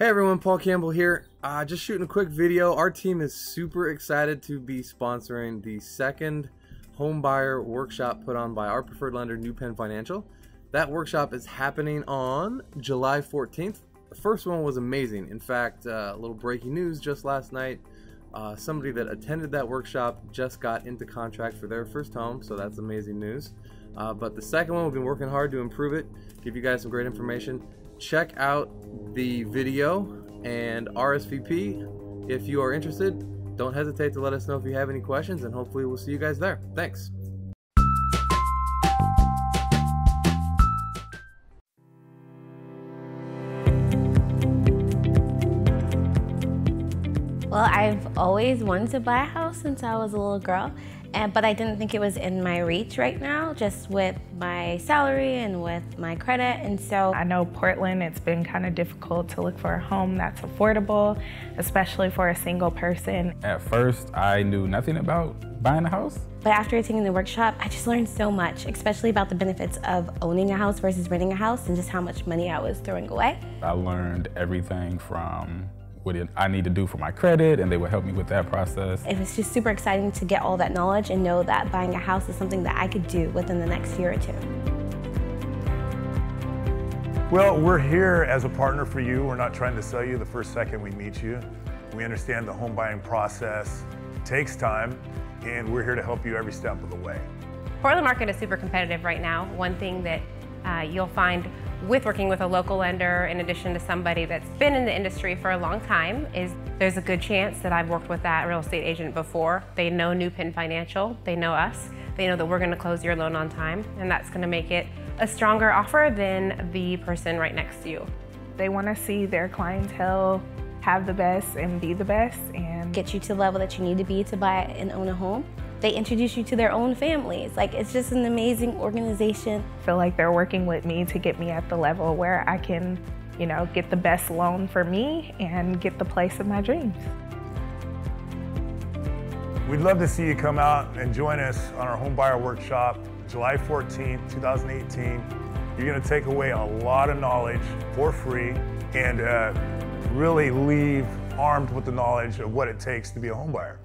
Hey everyone, Paul Campbell here. Uh, just shooting a quick video. Our team is super excited to be sponsoring the second home buyer workshop put on by our preferred lender, New Penn Financial. That workshop is happening on July 14th. The first one was amazing. In fact, uh, a little breaking news just last night. Uh, somebody that attended that workshop just got into contract for their first home, so that's amazing news. Uh, but the second one, we've been working hard to improve it, give you guys some great information check out the video and RSVP if you are interested. Don't hesitate to let us know if you have any questions, and hopefully, we'll see you guys there. Thanks. Well, I've always wanted to buy a house since I was a little girl, and, but I didn't think it was in my reach right now, just with my salary and with my credit. And so I know Portland, it's been kind of difficult to look for a home that's affordable, especially for a single person. At first, I knew nothing about buying a house. But after attending the workshop, I just learned so much, especially about the benefits of owning a house versus renting a house and just how much money I was throwing away. I learned everything from what I need to do for my credit, and they would help me with that process. It was just super exciting to get all that knowledge and know that buying a house is something that I could do within the next year or two. Well, we're here as a partner for you. We're not trying to sell you the first second we meet you. We understand the home buying process takes time, and we're here to help you every step of the way. Portland market is super competitive right now. One thing that uh, you'll find with working with a local lender in addition to somebody that's been in the industry for a long time is there's a good chance that I've worked with that real estate agent before. They know New Penn Financial, they know us, they know that we're going to close your loan on time and that's going to make it a stronger offer than the person right next to you. They want to see their clientele have the best and be the best and get you to the level that you need to be to buy and own a home they introduce you to their own families. Like it's just an amazing organization. I feel like they're working with me to get me at the level where I can, you know, get the best loan for me and get the place of my dreams. We'd love to see you come out and join us on our home buyer workshop July 14th, 2018. You're going to take away a lot of knowledge for free and uh, really leave armed with the knowledge of what it takes to be a home buyer.